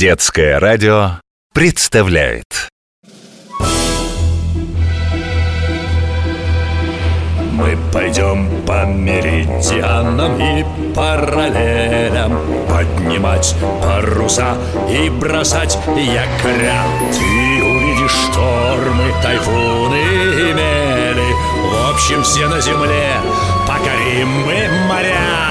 Детское радио представляет. Мы пойдем по меридианам и параллелям. Поднимать паруса и бросать якоря. Ты увидишь штормы, тайфуны и мели. В общем, все на земле покорим мы моря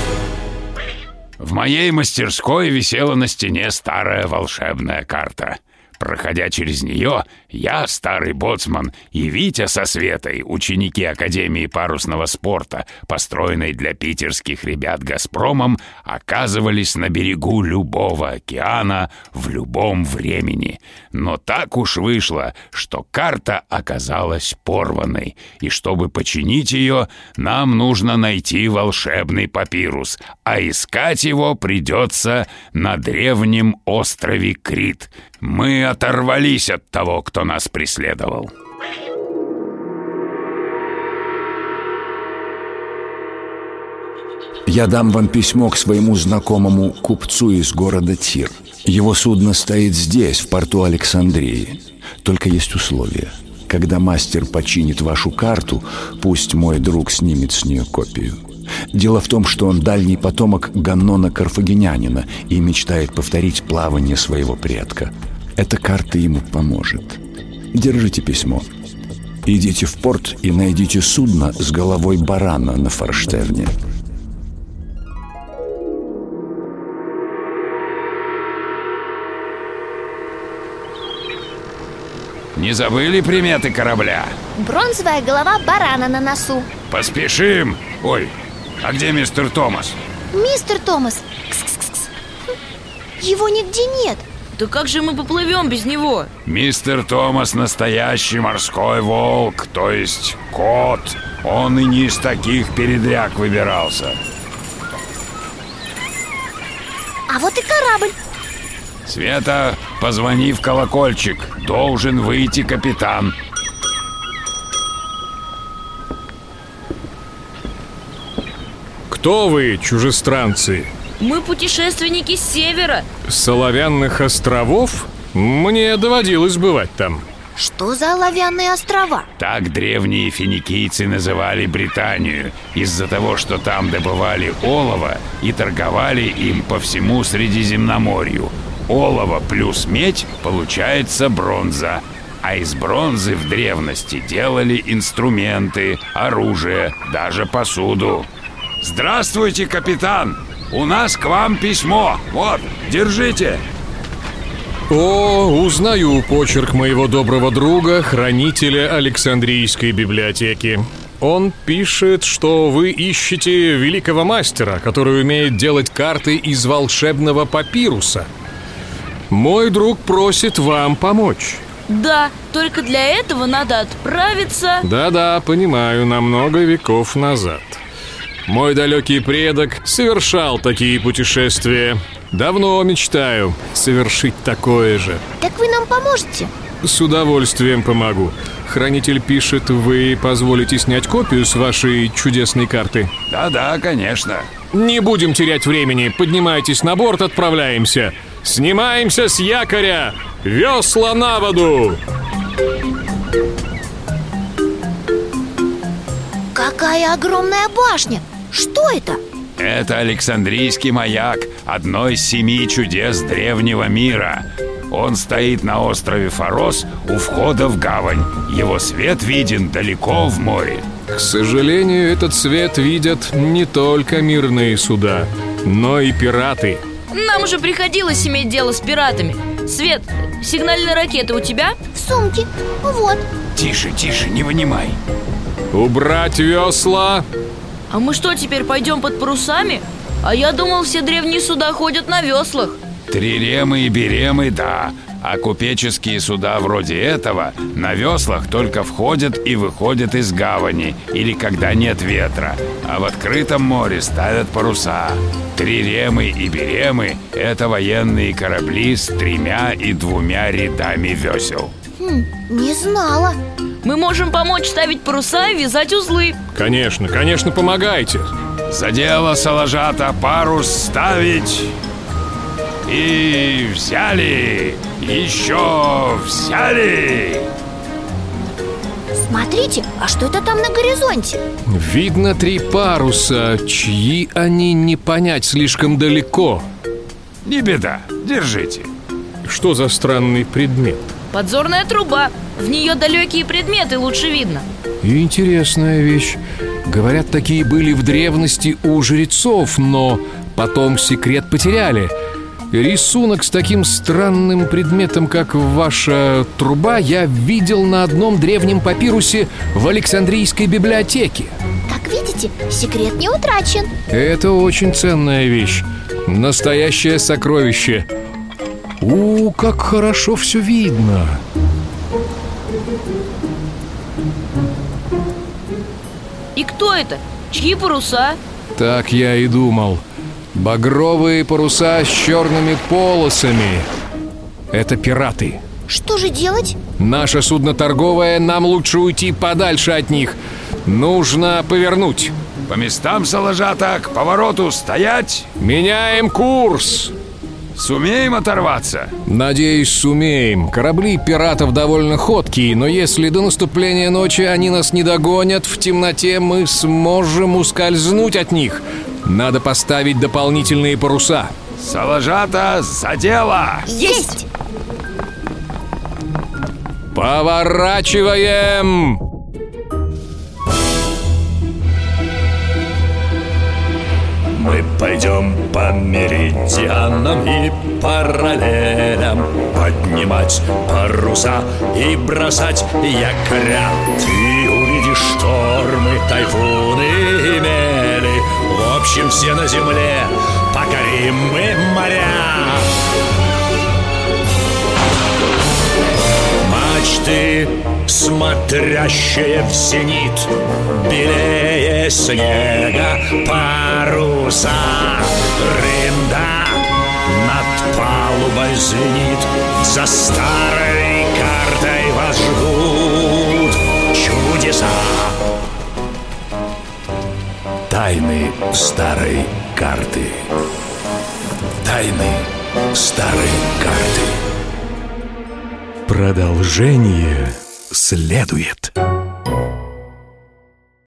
В моей мастерской висела на стене старая волшебная карта. Проходя через нее, я, старый боцман, и Витя со Светой, ученики Академии парусного спорта, построенной для питерских ребят «Газпромом», оказывались на берегу любого океана в любом времени. Но так уж вышло, что карта оказалась порванной, и чтобы починить ее, нам нужно найти волшебный папирус, а искать его придется на древнем острове Крит. Мы оторвались от того, кто нас преследовал. Я дам вам письмо к своему знакомому купцу из города Тир. Его судно стоит здесь, в порту Александрии. Только есть условие. Когда мастер починит вашу карту, пусть мой друг снимет с нее копию. Дело в том, что он дальний потомок Ганнона Карфагенянина и мечтает повторить плавание своего предка. Эта карта ему поможет. Держите письмо. Идите в порт и найдите судно с головой барана на форштевне. Не забыли приметы корабля? Бронзовая голова барана на носу Поспешим! Ой, а где мистер Томас? Мистер Томас кс-кс-кс. Хм, Его нигде нет Да как же мы поплывем без него? Мистер Томас настоящий морской волк, то есть кот. Он и не из таких передряг выбирался. А вот и корабль Света, позвони в колокольчик. Должен выйти капитан. Кто вы, чужестранцы? Мы путешественники с севера С Соловянных островов? Мне доводилось бывать там. Что за оловянные острова? Так древние финикийцы называли Британию из-за того, что там добывали олово и торговали им по всему Средиземноморью. Олово плюс медь получается бронза. А из бронзы в древности делали инструменты, оружие, даже посуду. Здравствуйте, капитан! У нас к вам письмо. Вот, держите. О, узнаю почерк моего доброго друга, хранителя Александрийской библиотеки. Он пишет, что вы ищете великого мастера, который умеет делать карты из волшебного папируса. Мой друг просит вам помочь. Да, только для этого надо отправиться Да-да, понимаю, на много веков назад. Мой далекий предок совершал такие путешествия. Давно мечтаю совершить такое же. Так вы нам поможете? С удовольствием помогу. Хранитель пишет, вы позволите снять копию с вашей чудесной карты. Да-да, конечно. Не будем терять времени. Поднимайтесь на борт, отправляемся. Снимаемся с якоря. Весла на воду. Какая огромная башня! Что это? Это Александрийский маяк, одно из семи чудес древнего мира. Он стоит на острове Фарос у входа в гавань. Его свет виден далеко в море. К сожалению, этот свет видят не только мирные суда, но и пираты. Нам уже приходилось иметь дело с пиратами Свет, сигнальная ракета у тебя? В сумке Вот Тише, тише, не вынимай. Убрать весла. А мы что, теперь пойдем под парусами? А я думал, все древние суда ходят на веслах. Триремы и беремы, да. А купеческие суда вроде этого На веслах только входят и выходят из гавани Или когда нет ветра. А в открытом море ставят паруса. Триремы и беремы – это военные корабли с тремя и двумя рядами весел. Хм, не знала Мы можем помочь ставить паруса и вязать узлы. Конечно, конечно, помогайте. За дело, Салажата, парус ставить. И взяли, еще взяли. Смотрите, а что это там на горизонте? Видно три паруса, чьи они не понять слишком далеко. Не беда, держите. Что за странный предмет? Подзорная труба В нее далекие предметы лучше видно Интересная вещь Говорят, такие были в древности у жрецов, но потом секрет потеряли Рисунок с таким странным предметом, как ваша труба, я видел на одном древнем папирусе в Александрийской библиотеке. Как видите, секрет не утрачен Это очень ценная вещь. Настоящее сокровище. У, как хорошо все видно. И кто это? Чьи паруса? Так я и думал. Багровые паруса с черными полосами. Это пираты. Что же делать? Наше судно торговое, нам лучше уйти подальше от них. Нужно повернуть. По местам, Салажата, к повороту стоять Меняем курс. Сумеем оторваться Надеюсь, сумеем. Корабли пиратов довольно ходкие, но если до наступления ночи они нас не догонят, в темноте мы сможем ускользнуть от них. Надо поставить дополнительные паруса. Салажата, за дело Есть! Поворачиваем! Мы пойдем по меридианам и параллелям. Поднимать паруса и бросать якоря. Ты увидишь штормы, тайфуны и мели. В общем, все на земле. Покорим мы моря. Мачты, смотрящие в зенит Белее снега паруса Рында над палубой звенит За старой картой вас ждут чудеса. Тайны старой карты. Тайны старой карты. Продолжение следует.